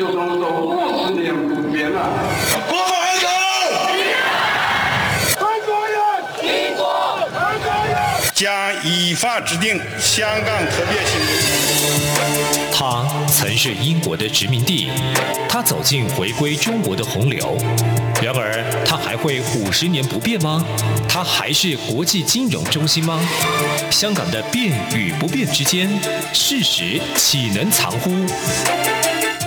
就这么说五十年不变了。将依法制定香港特别行政区。他曾是英国的殖民地，他走进回归中国的洪流。然而，他还会五十年不变吗？他还是国际金融中心吗？香港的变与不变之间，事实岂能藏乎？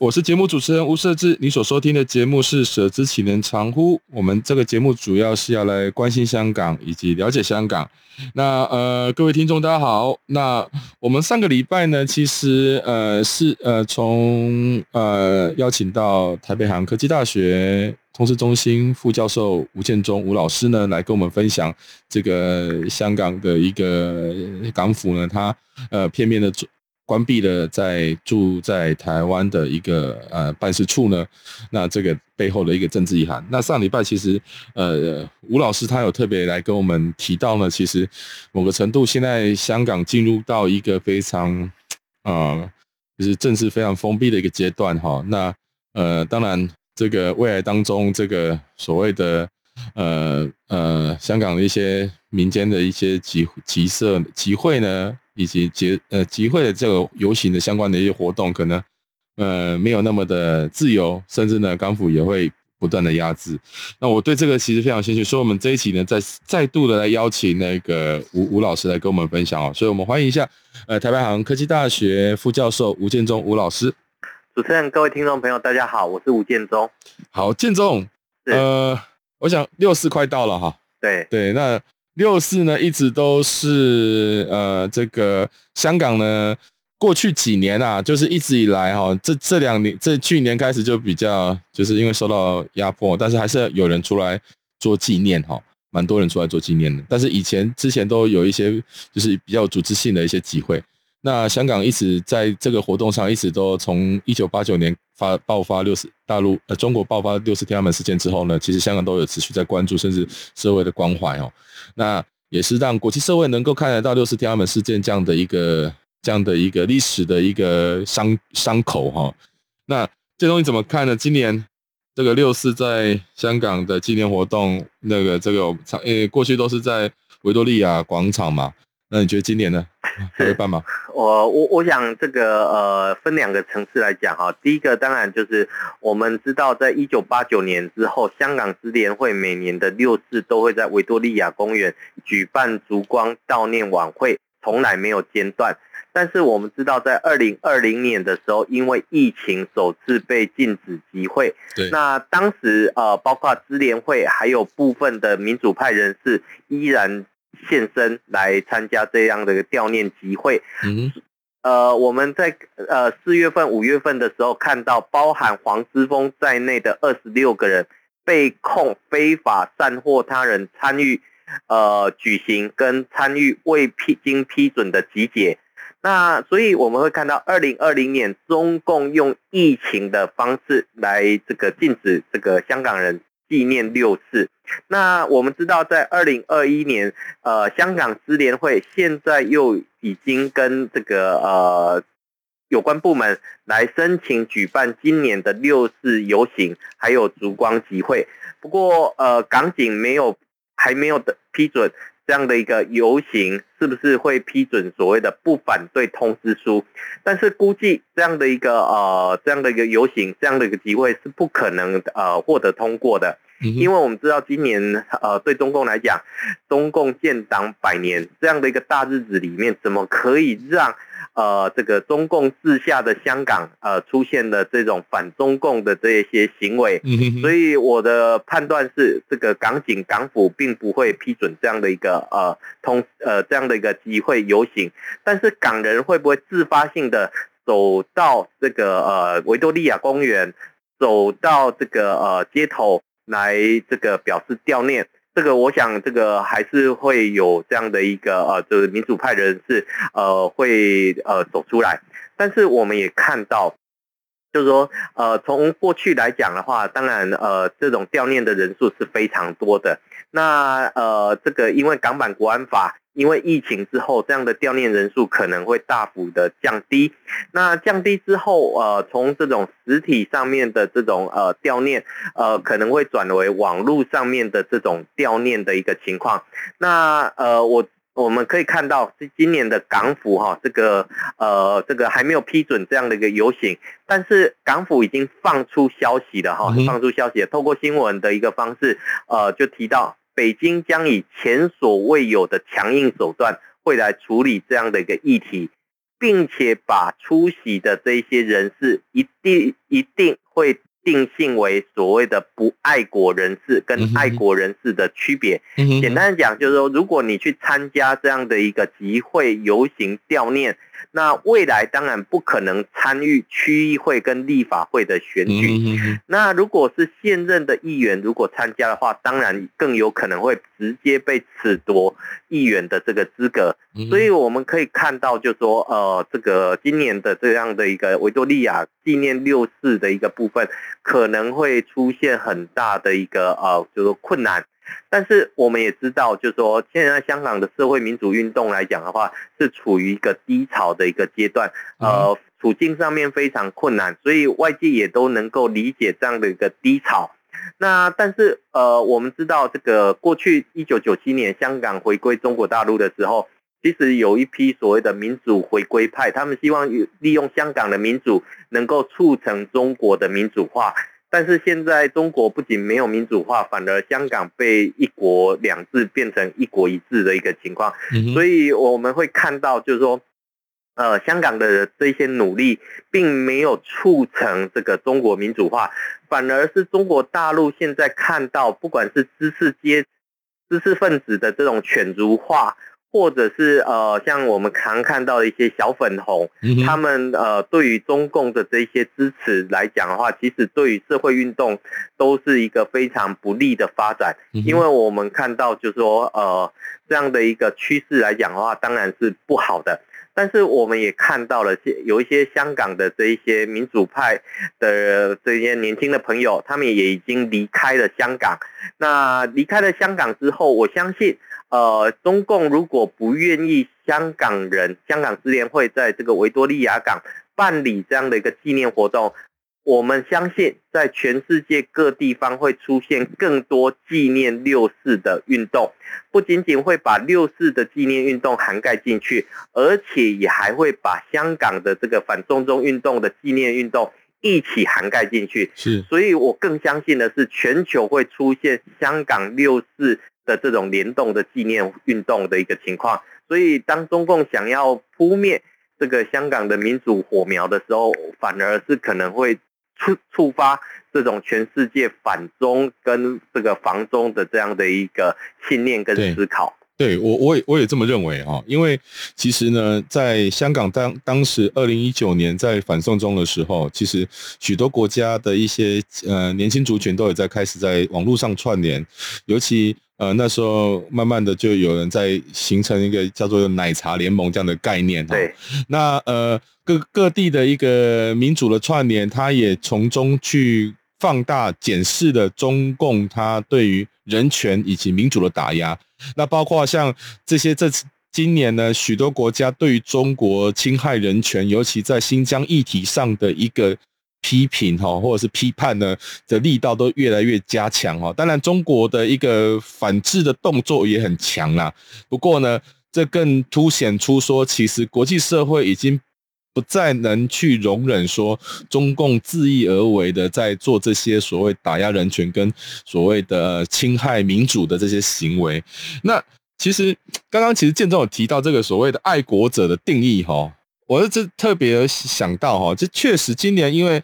我是节目主持人吴瑟智。你所收听的节目是《舍之岂能藏乎》。我们这个节目主要是要来关心香港以及了解香港。那呃，各位听众大家好。那我们上个礼拜呢，其实呃是呃从呃邀请到台北海洋科技大学通识中心副教授吴建忠吴老师呢，来跟我们分享这个香港的一个港府呢，他呃片面的。关闭了在住在台湾的一个呃办事处呢，那这个背后的一个政治意涵。那上礼拜其实呃吴老师他有特别来跟我们提到呢，其实某个程度现在香港进入到一个非常、呃、就是政治非常封闭的一个阶段哈。那呃当然这个未来当中这个所谓的呃呃香港的一些民间的一些集集社集会呢。以及集呃集会的这个游行的相关的一些活动，可能呃没有那么的自由，甚至呢港府也会不断的压制。那我对这个其实非常兴趣，所以我们这一期呢再再度的来邀请那个吴吴老师来跟我们分享哦。所以我们欢迎一下呃台湾海洋科技大学副教授吴建中吴老师。主持人、各位听众朋友，大家好，我是吴建中。好，建中，呃，我想六四快到了哈。对对，那。六四呢，一直都是呃，这个香港呢，过去几年啊，就是一直以来哈，这这两年，这去年开始就比较，就是因为受到压迫，但是还是有人出来做纪念哈，蛮多人出来做纪念的。但是以前之前都有一些，就是比较组织性的一些集会。那香港一直在这个活动上，一直都从一九八九年发爆发六四大陆呃中国爆发六四天安门事件之后呢，其实香港都有持续在关注，甚至社会的关怀哦。那也是让国际社会能够看得到六四天安门事件这样的一个这样的一个历史的一个伤伤口哈。那这东西怎么看呢？今年这个六四在香港的纪念活动，那个这个呃过去都是在维多利亚广场嘛。那你觉得今年呢？会办吗？我我我想这个呃分两个层次来讲哈。第一个当然就是我们知道，在一九八九年之后，香港支联会每年的六四都会在维多利亚公园举办烛光悼念晚会，从来没有间断。但是我们知道，在二零二零年的时候，因为疫情首次被禁止集会。对。那当时呃，包括支联会还有部分的民主派人士依然。现身来参加这样的一个悼念集会。嗯，呃，我们在呃四月份、五月份的时候看到，包含黄之锋在内的二十六个人被控非法散货他人参与呃举行跟参与未批经批准的集结。那所以我们会看到，二零二零年中共用疫情的方式来这个禁止这个香港人。纪念六四，那我们知道，在二零二一年，呃，香港支联会现在又已经跟这个呃有关部门来申请举办今年的六四游行，还有烛光集会。不过，呃，港警没有还没有的批准。这样的一个游行是不是会批准所谓的不反对通知书？但是估计这样的一个呃这样的一个游行，这样的一个集会是不可能呃获得通过的，因为我们知道今年呃对中共来讲，中共建党百年这样的一个大日子里面，怎么可以让？呃，这个中共治下的香港，呃，出现了这种反中共的这一些行为，所以我的判断是，这个港警港府并不会批准这样的一个呃通呃这样的一个集会游行，但是港人会不会自发性的走到这个呃维多利亚公园，走到这个呃街头来这个表示悼念。这个我想，这个还是会有这样的一个呃，就是民主派人士呃会呃走出来。但是我们也看到，就是说呃，从过去来讲的话，当然呃，这种掉念的人数是非常多的。那呃，这个因为港版国安法。因为疫情之后，这样的掉念人数可能会大幅的降低。那降低之后，呃，从这种实体上面的这种呃掉念，呃，可能会转为网络上面的这种掉念的一个情况。那呃，我我们可以看到，是今年的港府哈，这个呃这个还没有批准这样的一个游行，但是港府已经放出消息了哈，放出消息了，透过新闻的一个方式，呃，就提到。北京将以前所未有的强硬手段，会来处理这样的一个议题，并且把出席的这些人士一定一定会定性为所谓的不爱国人士跟爱国人士的区别。简单讲，就是说，如果你去参加这样的一个集会、游行、悼念。那未来当然不可能参与区议会跟立法会的选举。那如果是现任的议员，如果参加的话，当然更有可能会直接被褫夺议员的这个资格。所以我们可以看到，就是说，呃，这个今年的这样的一个维多利亚纪念六四的一个部分，可能会出现很大的一个呃，就是困难。但是我们也知道，就是说，现在香港的社会民主运动来讲的话，是处于一个低潮的一个阶段，呃，处境上面非常困难，所以外界也都能够理解这样的一个低潮。那但是呃，我们知道这个过去一九九七年香港回归中国大陆的时候，其实有一批所谓的民主回归派，他们希望利用香港的民主，能够促成中国的民主化。但是现在中国不仅没有民主化，反而香港被一国两制变成一国一制的一个情况，所以我们会看到，就是说，呃，香港的这些努力并没有促成这个中国民主化，反而是中国大陆现在看到，不管是知识阶知识分子的这种犬儒化。或者是呃，像我们常看到的一些小粉红，他们呃，对于中共的这些支持来讲的话，其实对于社会运动都是一个非常不利的发展，因为我们看到就是说呃，这样的一个趋势来讲的话，当然是不好的。但是我们也看到了，有一些香港的这一些民主派的这些年轻的朋友，他们也已经离开了香港。那离开了香港之后，我相信。呃，中共如果不愿意香港人、香港支联会在这个维多利亚港办理这样的一个纪念活动，我们相信在全世界各地方会出现更多纪念六四的运动，不仅仅会把六四的纪念运动涵盖进去，而且也还会把香港的这个反送中运动的纪念运动一起涵盖进去。是，所以我更相信的是，全球会出现香港六四。的这种联动的纪念运动的一个情况，所以当中共想要扑灭这个香港的民主火苗的时候，反而是可能会触触发这种全世界反中跟这个防中的这样的一个信念跟思考。对，我我也我也这么认为啊，因为其实呢，在香港当当时二零一九年在反送中的时候，其实许多国家的一些呃年轻族群都有在开始在网络上串联，尤其。呃，那时候慢慢的就有人在形成一个叫做“奶茶联盟”这样的概念哈。对。那呃，各各地的一个民主的串联，它也从中去放大检视了中共它对于人权以及民主的打压。那包括像这些这次今年呢，许多国家对于中国侵害人权，尤其在新疆议题上的一个。批评哈，或者是批判呢的力道都越来越加强哈。当然，中国的一个反制的动作也很强啦。不过呢，这更凸显出说，其实国际社会已经不再能去容忍说中共恣意而为的在做这些所谓打压人权跟所谓的侵害民主的这些行为。那其实刚刚其实建中有提到这个所谓的爱国者的定义哈。我是这特别想到哈，这确实今年因为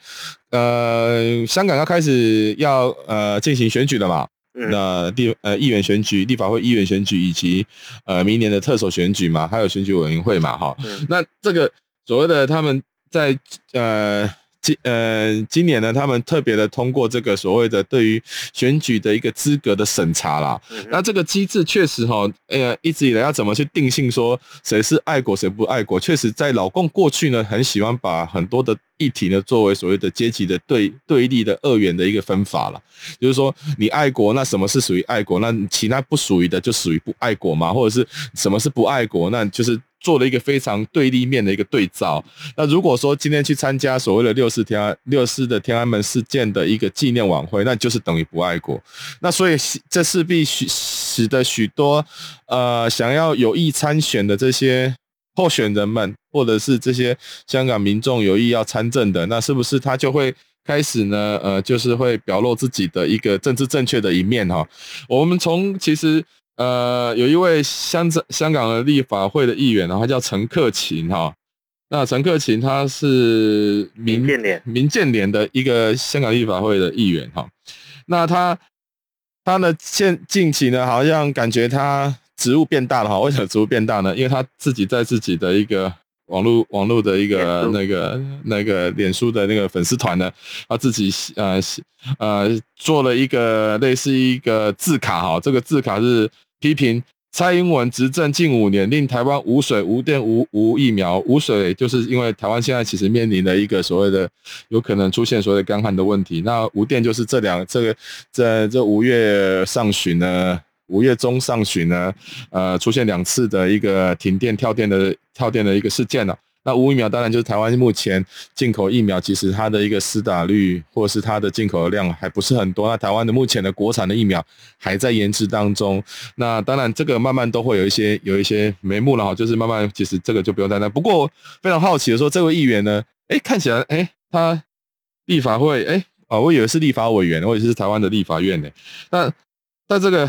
呃香港要开始要呃进行选举了嘛，那地呃议员选举、立法会议员选举以及呃明年的特首选举嘛，还有选举委员会嘛哈，那这个所谓的他们在呃今呃今年呢，他们特别的通过这个所谓的对于选举的一个资格的审查啦。嗯、那这个机制确实哈，呃，一直以来要怎么去定性说谁是爱国谁不爱国，确实在老共过去呢，很喜欢把很多的议题呢作为所谓的阶级的对对立的二元的一个分法了。就是说你爱国，那什么是属于爱国？那其他不属于的就属于不爱国嘛？或者是什么是不爱国？那就是。做了一个非常对立面的一个对照。那如果说今天去参加所谓的六四天安六四的天安门事件的一个纪念晚会，那就是等于不爱国。那所以这势必使使得许多呃想要有意参选的这些候选人们，或者是这些香港民众有意要参政的，那是不是他就会开始呢？呃，就是会表露自己的一个政治正确的一面哈？我们从其实。呃，有一位香港香港的立法会的议员，然后他叫陈克勤哈。那陈克勤他是民建联民建联的一个香港立法会的议员哈。那他他呢现近期呢，好像感觉他职务变大了哈。为什么职务变大呢？因为他自己在自己的一个网络网络的一个那个那个脸书的那个粉丝团呢，他自己呃呃做了一个类似一个字卡哈。这个字卡是。批评蔡英文执政近五年，令台湾无水、无电、无无疫苗。无水就是因为台湾现在其实面临了一个所谓的有可能出现所谓的干旱的问题。那无电就是这两这个在这五月上旬呢，五月中上旬呢，呃，出现两次的一个停电、跳电的跳电的一个事件了。那无疫苗当然就是台湾目前进口疫苗，其实它的一个施打率或者是它的进口的量还不是很多。那台湾的目前的国产的疫苗还在研制当中。那当然这个慢慢都会有一些有一些眉目了哈，就是慢慢其实这个就不用担心。不过非常好奇的说，这位议员呢，哎，看起来哎，他立法会哎，哦，我以为是立法委员，我以为是台湾的立法院呢。那那这个。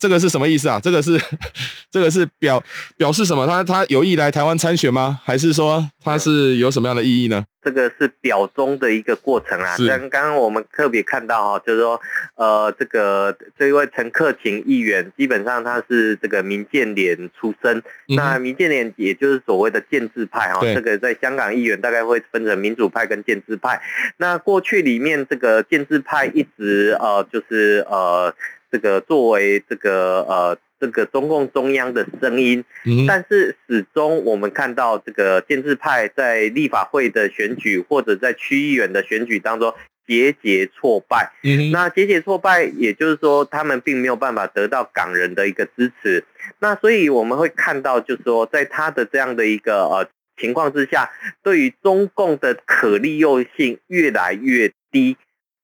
这个是什么意思啊？这个是，这个是表表示什么？他他有意来台湾参选吗？还是说他是有什么样的意义呢？这个是表中的一个过程啊。刚刚我们特别看到哈，就是说，呃，这个这一位陈克勤议员，基本上他是这个民建联出身。嗯、那民建联也就是所谓的建制派哈，这个在香港议员大概会分成民主派跟建制派。那过去里面这个建制派一直呃就是呃。这个作为这个呃这个中共中央的声音，但是始终我们看到这个建制派在立法会的选举或者在区议员的选举当中节节挫败。那节节挫败，也就是说他们并没有办法得到港人的一个支持。那所以我们会看到，就是说在他的这样的一个呃情况之下，对于中共的可利用性越来越低。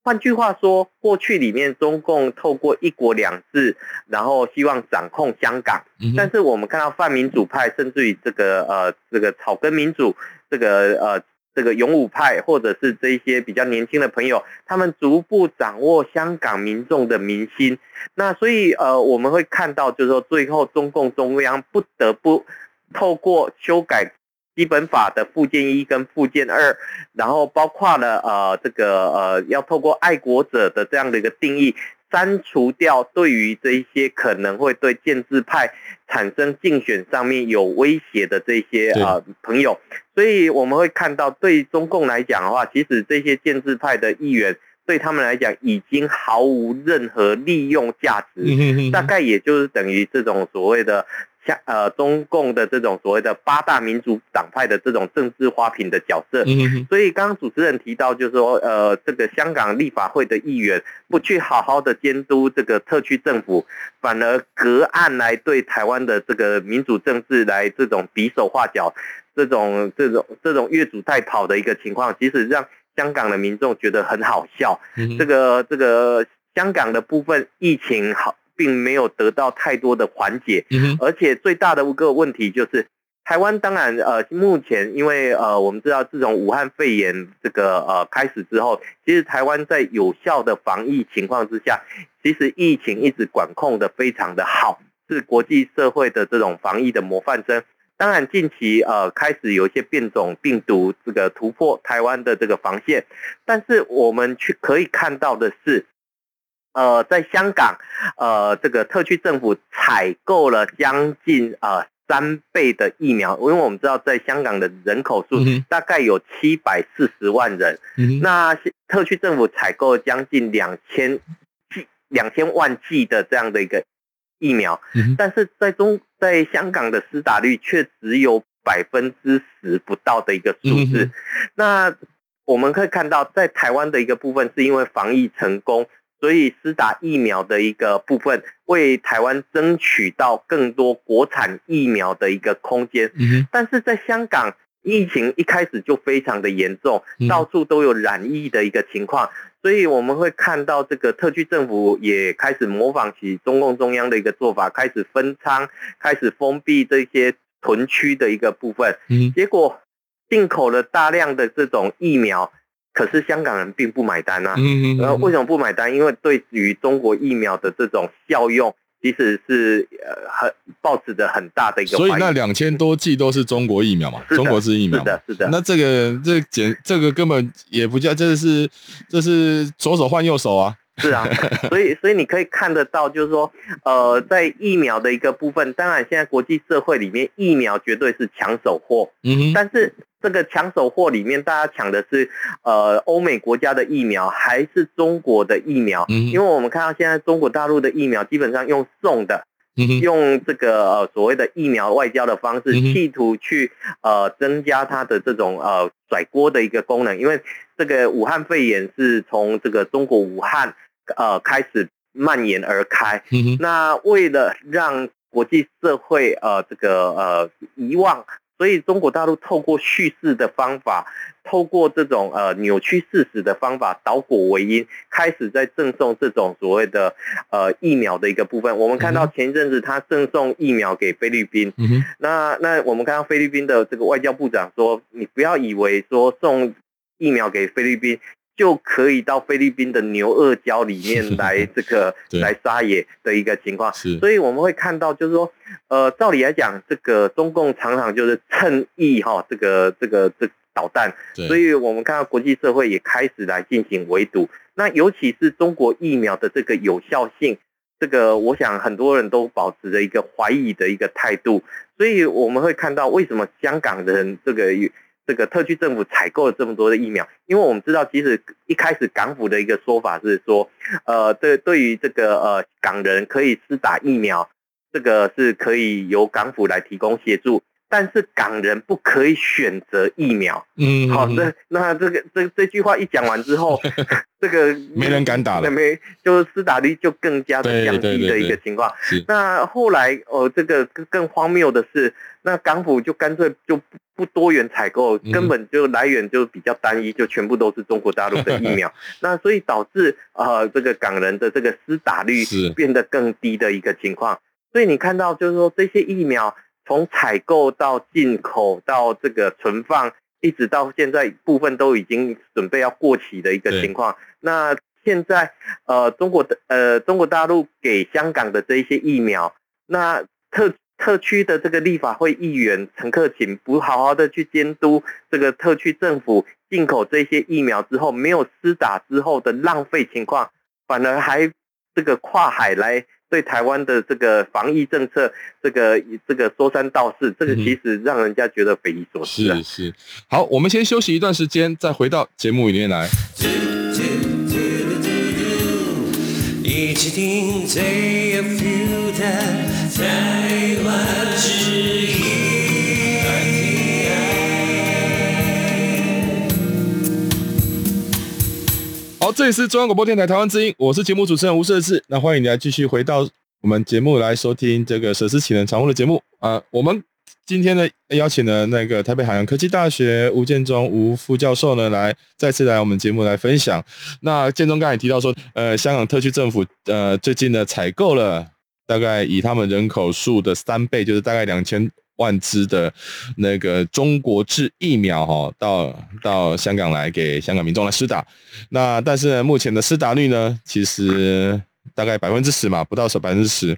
换句话说，过去里面中共透过一国两制，然后希望掌控香港。但是我们看到泛民主派，甚至于这个呃这个草根民主，这个呃这个勇武派，或者是这一些比较年轻的朋友，他们逐步掌握香港民众的民心。那所以呃我们会看到，就是说最后中共中央不得不透过修改。基本法的附件一跟附件二，然后包括了呃这个呃要透过爱国者的这样的一个定义，删除掉对于这一些可能会对建制派产生竞选上面有威胁的这些呃朋友，所以我们会看到对中共来讲的话，其实这些建制派的议员对他们来讲已经毫无任何利用价值，大概也就是等于这种所谓的。像呃中共的这种所谓的八大民主党派的这种政治花瓶的角色，所以刚刚主持人提到，就是说呃这个香港立法会的议员不去好好的监督这个特区政府，反而隔岸来对台湾的这个民主政治来这种比手画脚，这种这种这种越俎代庖的一个情况，其实让香港的民众觉得很好笑。这个这个香港的部分疫情好。并没有得到太多的缓解，而且最大的一个问题就是，台湾当然呃，目前因为呃，我们知道自从武汉肺炎这个呃开始之后，其实台湾在有效的防疫情况之下，其实疫情一直管控的非常的好，是国际社会的这种防疫的模范生。当然近期呃开始有一些变种病毒这个突破台湾的这个防线，但是我们去可以看到的是。呃，在香港，呃，这个特区政府采购了将近呃三倍的疫苗，因为我们知道在香港的人口数大概有七百四十万人，嗯、那特区政府采购将近两千剂两千万剂的这样的一个疫苗，嗯、但是在中在香港的施打率却只有百分之十不到的一个数字，嗯、那我们可以看到，在台湾的一个部分是因为防疫成功。所以施打疫苗的一个部分，为台湾争取到更多国产疫苗的一个空间。嗯，但是在香港，疫情一开始就非常的严重，到处都有染疫的一个情况。所以我们会看到，这个特区政府也开始模仿起中共中央的一个做法，开始分仓，开始封闭这些屯区的一个部分。嗯，结果进口了大量的这种疫苗。可是香港人并不买单啊，嗯，然后为什么不买单？因为对于中国疫苗的这种效用，其实是呃很抱持着很大的一个。所以那两千多剂都是中国疫苗嘛？中国制疫苗。是的，是的。那这个这简这个根本也不叫，这是这是左手换右手啊。是啊，所以所以你可以看得到，就是说，呃，在疫苗的一个部分，当然现在国际社会里面，疫苗绝对是抢手货。嗯，但是。这个抢手货里面，大家抢的是呃欧美国家的疫苗，还是中国的疫苗？嗯，因为我们看到现在中国大陆的疫苗基本上用送的，嗯，用这个呃所谓的疫苗外交的方式，企图去呃增加它的这种呃甩锅的一个功能。因为这个武汉肺炎是从这个中国武汉呃开始蔓延而开，嗯，那为了让国际社会呃这个呃遗忘。所以中国大陆透过叙事的方法，透过这种呃扭曲事实的方法，倒果为因，开始在赠送这种所谓的呃疫苗的一个部分。我们看到前一阵子他赠送疫苗给菲律宾，嗯、那那我们看到菲律宾的这个外交部长说，你不要以为说送疫苗给菲律宾。就可以到菲律宾的牛二礁里面来 这个来撒野的一个情况，所以我们会看到，就是说，呃，照理来讲，这个中共常常就是趁意哈，这个这个这导弹，所以我们看到国际社会也开始来进行围堵。那尤其是中国疫苗的这个有效性，这个我想很多人都保持着一个怀疑的一个态度，所以我们会看到为什么香港人这个。这个特区政府采购了这么多的疫苗，因为我们知道，其实一开始港府的一个说法是说，呃，对，对于这个呃港人可以施打疫苗，这个是可以由港府来提供协助。但是港人不可以选择疫苗，嗯，好，那那这个这这句话一讲完之后，这个没人敢打了，没，就是施打率就更加的降低的一个情况。那后来哦，这个更荒谬的是，那港府就干脆就不不多元采购，根本就来源就比较单一，就全部都是中国大陆的疫苗。那所以导致呃这个港人的这个施打率变得更低的一个情况。所以你看到就是说这些疫苗。从采购到进口到这个存放，一直到现在部分都已经准备要过期的一个情况。那现在呃，中国的呃中国大陆给香港的这一些疫苗，那特特区的这个立法会议员陈克勤不好好的去监督这个特区政府进口这些疫苗之后，没有施打之后的浪费情况，反而还这个跨海来。对台湾的这个防疫政策，这个这个说三道四，这个其实让人家觉得匪夷所思，啊。是是，好，我们先休息一段时间，再回到节目里面来。一起听最 feel 的台湾之这里是中央广播电台台湾之音，我是节目主持人吴设志。那欢迎你来继续回到我们节目来收听这个舍之启能常务的节目啊、我们今天呢邀请了那个台北海洋科技大学吴建中吴副教授呢来再次来我们节目来分享。那建中刚才也提到说，呃，香港特区政府呃最近呢采购了大概以他们人口数的三倍，就是大概两千。万支的那个中国制疫苗哈，到到香港来给香港民众来施打。那但是，目前的施打率呢，其实大概百分之十嘛，不到百分之十。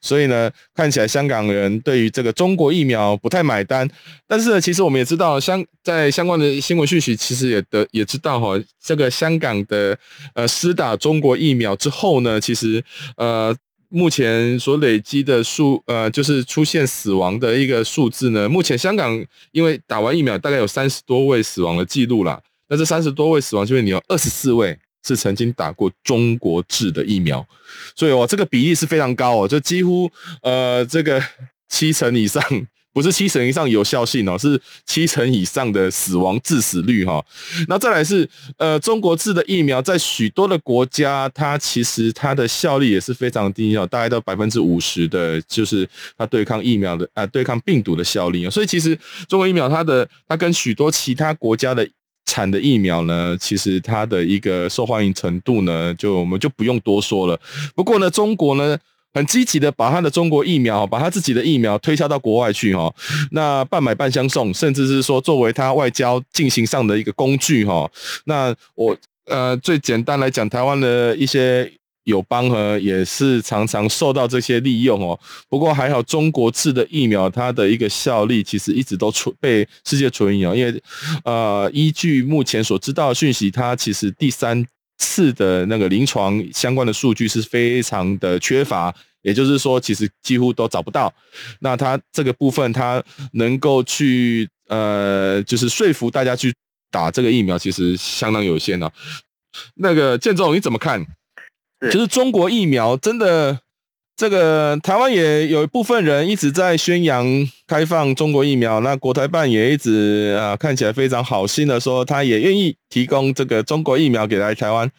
所以呢，看起来香港人对于这个中国疫苗不太买单。但是呢，其实我们也知道，相在相关的新闻讯息，其实也得也知道哈，这个香港的呃施打中国疫苗之后呢，其实呃。目前所累积的数，呃，就是出现死亡的一个数字呢，目前香港因为打完疫苗，大概有三十多位死亡的记录啦。那这三十多位死亡，就是你有二十四位是曾经打过中国制的疫苗，所以哦，这个比例是非常高哦，就几乎呃这个七成以上。不是七成以上有效性哦，是七成以上的死亡致死率哈。那再来是呃，中国制的疫苗在许多的国家，它其实它的效力也是非常低哦，大概到百分之五十的，就是它对抗疫苗的啊、对抗病毒的效力。所以其实中国疫苗它的它跟许多其他国家的产的疫苗呢，其实它的一个受欢迎程度呢，就我们就不用多说了。不过呢，中国呢。很积极的把他的中国疫苗，把他自己的疫苗推销到国外去哈，那半买半相送，甚至是说作为他外交进行上的一个工具哈。那我呃最简单来讲，台湾的一些友邦和也是常常受到这些利用哦。不过还好，中国制的疫苗它的一个效力其实一直都存被世界存疑哦，因为呃依据目前所知道的讯息，它其实第三。次的那个临床相关的数据是非常的缺乏，也就是说，其实几乎都找不到。那他这个部分，他能够去呃，就是说服大家去打这个疫苗，其实相当有限啊。那个建总，你怎么看？就是中国疫苗真的？这个台湾也有一部分人一直在宣扬开放中国疫苗，那国台办也一直啊看起来非常好心的说，他也愿意提供这个中国疫苗给来台湾。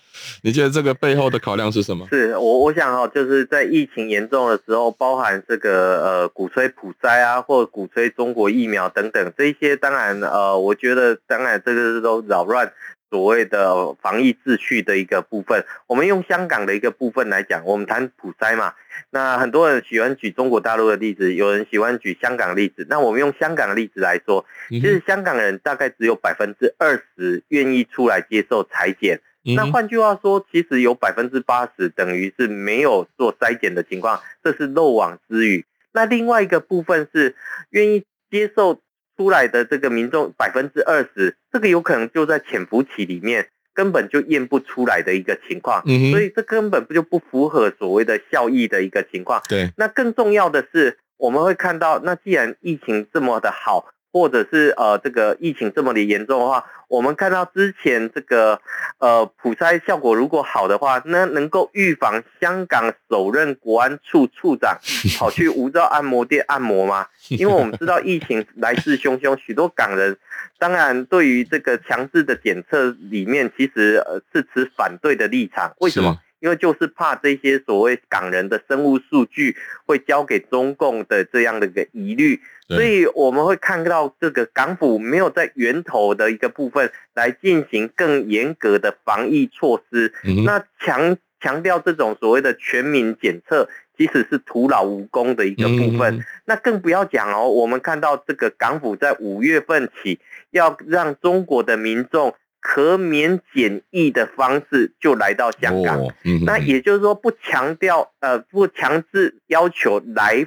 你觉得这个背后的考量是什么？是我我想哈，就是在疫情严重的时候，包含这个呃鼓吹普筛啊，或鼓吹中国疫苗等等这些，当然呃，我觉得当然这个都扰乱。所谓的防疫秩序的一个部分，我们用香港的一个部分来讲，我们谈普筛嘛。那很多人喜欢举中国大陆的例子，有人喜欢举香港例子。那我们用香港的例子来说，其实香港人大概只有百分之二十愿意出来接受裁剪。那换句话说，其实有百分之八十等于是没有做筛检的情况，这是漏网之鱼。那另外一个部分是愿意接受。出来的这个民众百分之二十，这个有可能就在潜伏期里面根本就验不出来的一个情况，所以这根本不就不符合所谓的效益的一个情况。对，那更重要的是，我们会看到，那既然疫情这么的好。或者是呃，这个疫情这么的严重的话，我们看到之前这个呃普筛效果如果好的话，那能够预防香港首任国安处处长 跑去无照按摩店按摩吗？因为我们知道疫情来势汹汹，许多港人当然对于这个强制的检测里面，其实呃是持反对的立场。为什么？因为就是怕这些所谓港人的生物数据会交给中共的这样的一个疑虑，所以我们会看到这个港府没有在源头的一个部分来进行更严格的防疫措施，那强强调这种所谓的全民检测，其实是徒劳无功的一个部分。那更不要讲哦，我们看到这个港府在五月份起要让中国的民众。可免检疫的方式就来到香港，那也就是说不强调呃不强制要求来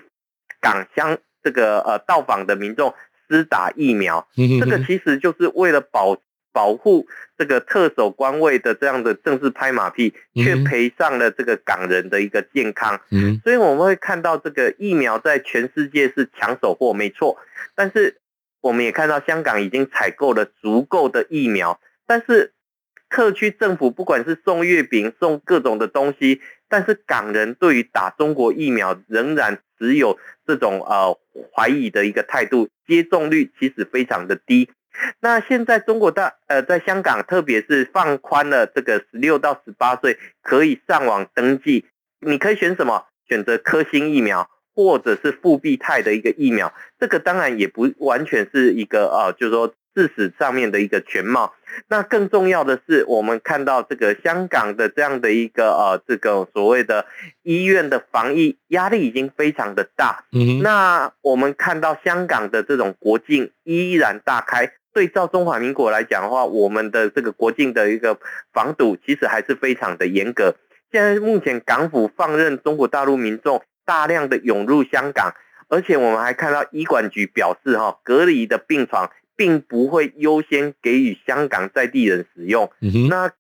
港乡这个呃到访的民众施打疫苗，这个其实就是为了保保护这个特首官位的这样的政治拍马屁，却赔上了这个港人的一个健康。所以我们会看到这个疫苗在全世界是抢手货，没错，但是我们也看到香港已经采购了足够的疫苗。但是，特区政府不管是送月饼、送各种的东西，但是港人对于打中国疫苗仍然只有这种呃怀疑的一个态度，接种率其实非常的低。那现在中国大呃在香港，特别是放宽了这个十六到十八岁可以上网登记，你可以选什么？选择科兴疫苗，或者是复必泰的一个疫苗。这个当然也不完全是一个呃，就是说。事实上面的一个全貌，那更重要的是，我们看到这个香港的这样的一个呃，这个所谓的医院的防疫压力已经非常的大。嗯，那我们看到香港的这种国境依然大开，对照中华民国来讲的话，我们的这个国境的一个防堵其实还是非常的严格。现在目前港府放任中国大陆民众大量的涌入香港，而且我们还看到医管局表示哈，隔离的病床。并不会优先给予香港在地人使用。那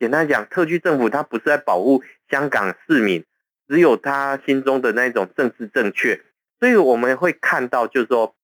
简单讲，特区政府它不是在保护香港市民，只有他心中的那种政治正确。所以我们会看到，就是说，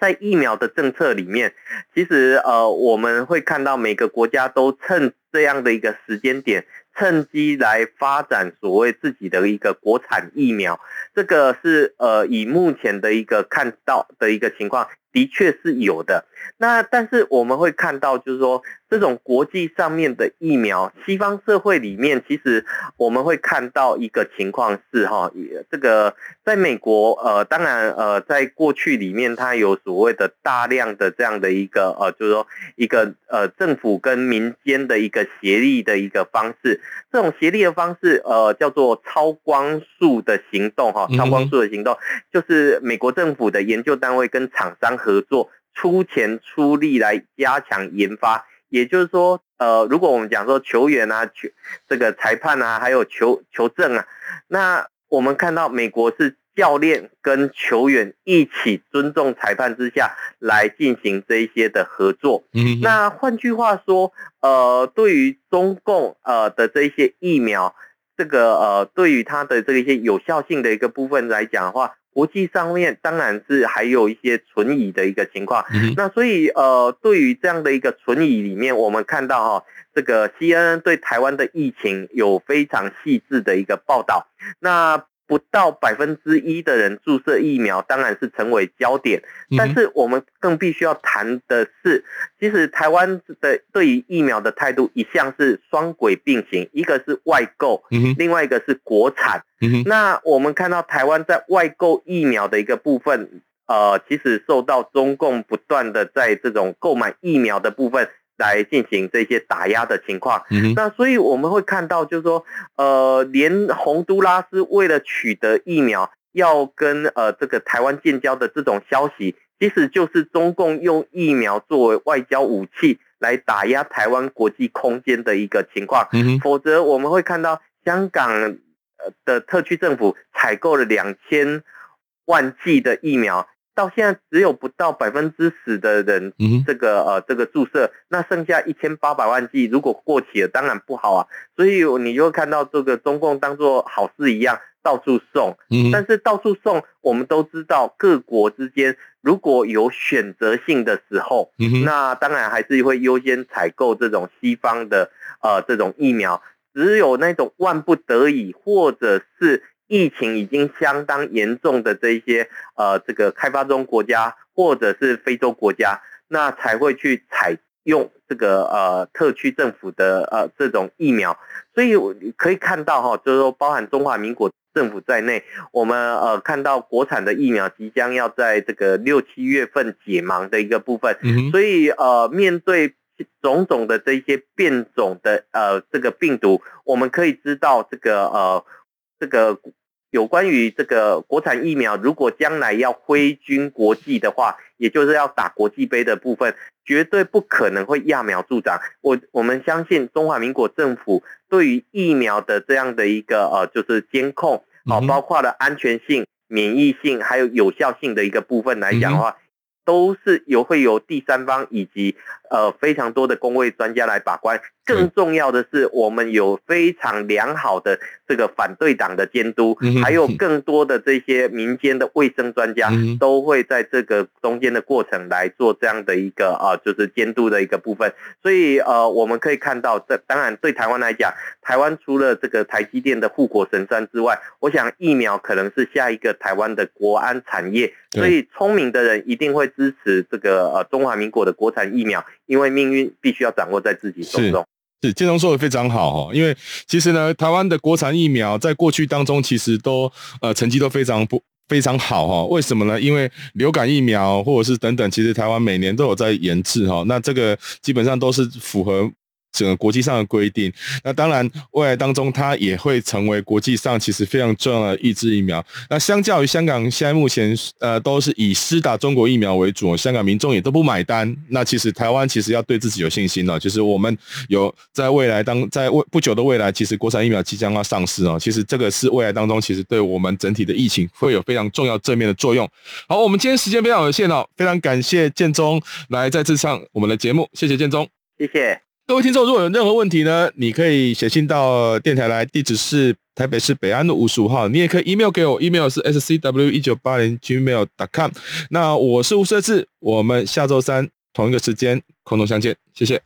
在疫苗的政策里面，其实呃，我们会看到每个国家都趁这样的一个时间点，趁机来发展所谓自己的一个国产疫苗。这个是呃，以目前的一个看到的一个情况。的确是有的，那但是我们会看到，就是说这种国际上面的疫苗，西方社会里面，其实我们会看到一个情况是哈，这个在美国，呃，当然，呃，在过去里面，它有所谓的大量的这样的一个，呃，就是说一个呃政府跟民间的一个协力的一个方式，这种协力的方式，呃，叫做超光速的行动哈，超光速的行动，就是美国政府的研究单位跟厂商。合作出钱出力来加强研发，也就是说，呃，如果我们讲说球员啊、球这个裁判啊，还有球球证啊，那我们看到美国是教练跟球员一起尊重裁判之下来进行这一些的合作。嗯，那换句话说，呃，对于中共呃的这一些疫苗，这个呃，对于它的这一些有效性的一个部分来讲的话。国际上面当然是还有一些存疑的一个情况，那所以呃，对于这样的一个存疑里面，我们看到哈，这个 CNN 对台湾的疫情有非常细致的一个报道，那。不到百分之一的人注射疫苗，当然是成为焦点。但是我们更必须要谈的是，其实台湾的对于疫苗的态度一向是双轨并行，一个是外购，另外一个是国产。那我们看到台湾在外购疫苗的一个部分，呃，其实受到中共不断的在这种购买疫苗的部分。来进行这些打压的情况，那所以我们会看到，就是说，呃，连洪都拉斯为了取得疫苗，要跟呃这个台湾建交的这种消息，其实就是中共用疫苗作为外交武器来打压台湾国际空间的一个情况。否则我们会看到香港的特区政府采购了两千万剂的疫苗。到现在只有不到百分之十的人，这个呃这个注射，那剩下一千八百万剂，如果过期了，当然不好啊。所以你就会看到这个中共当做好事一样到处送，但是到处送，我们都知道各国之间如果有选择性的时候，那当然还是会优先采购这种西方的呃这种疫苗，只有那种万不得已或者是。疫情已经相当严重的这一些呃，这个开发中国家或者是非洲国家，那才会去采用这个呃特区政府的呃这种疫苗。所以可以看到哈，就是说包含中华民国政府在内，我们呃看到国产的疫苗即将要在这个六七月份解盲的一个部分。所以呃面对种种的这些变种的呃这个病毒，我们可以知道这个呃这个。有关于这个国产疫苗，如果将来要挥军国际的话，也就是要打国际杯的部分，绝对不可能会揠苗助长。我我们相信中华民国政府对于疫苗的这样的一个呃，就是监控，好，包括了安全性、免疫性还有有效性的一个部分来讲的话。都是有会由第三方以及呃非常多的工位专家来把关。更重要的是，我们有非常良好的这个反对党的监督，还有更多的这些民间的卫生专家都会在这个中间的过程来做这样的一个啊，就是监督的一个部分。所以呃，我们可以看到，这当然对台湾来讲，台湾除了这个台积电的护国神山之外，我想疫苗可能是下一个台湾的国安产业。所以聪明的人一定会支持这个呃中华民国的国产疫苗，因为命运必须要掌握在自己手中。是，建中说的非常好哈，因为其实呢，台湾的国产疫苗在过去当中其实都呃成绩都非常不非常好哈。为什么呢？因为流感疫苗或者是等等，其实台湾每年都有在研制哈。那这个基本上都是符合。整个国际上的规定，那当然未来当中它也会成为国际上其实非常重要的抑制疫苗。那相较于香港现在目前呃都是以施打中国疫苗为主，香港民众也都不买单。那其实台湾其实要对自己有信心了，就是我们有在未来当在未不久的未来，其实国产疫苗即将要上市哦。其实这个是未来当中其实对我们整体的疫情会有非常重要正面的作用。好，我们今天时间非常有限哦，非常感谢建中来再次上我们的节目，谢谢建中，谢谢。各位听众，如果有任何问题呢，你可以写信到电台来，地址是台北市北安路五十五号。你也可以 email 给我，email 是 scw 一九八零 gmail.com。那我是吴设志，我们下周三同一个时间空中相见，谢谢。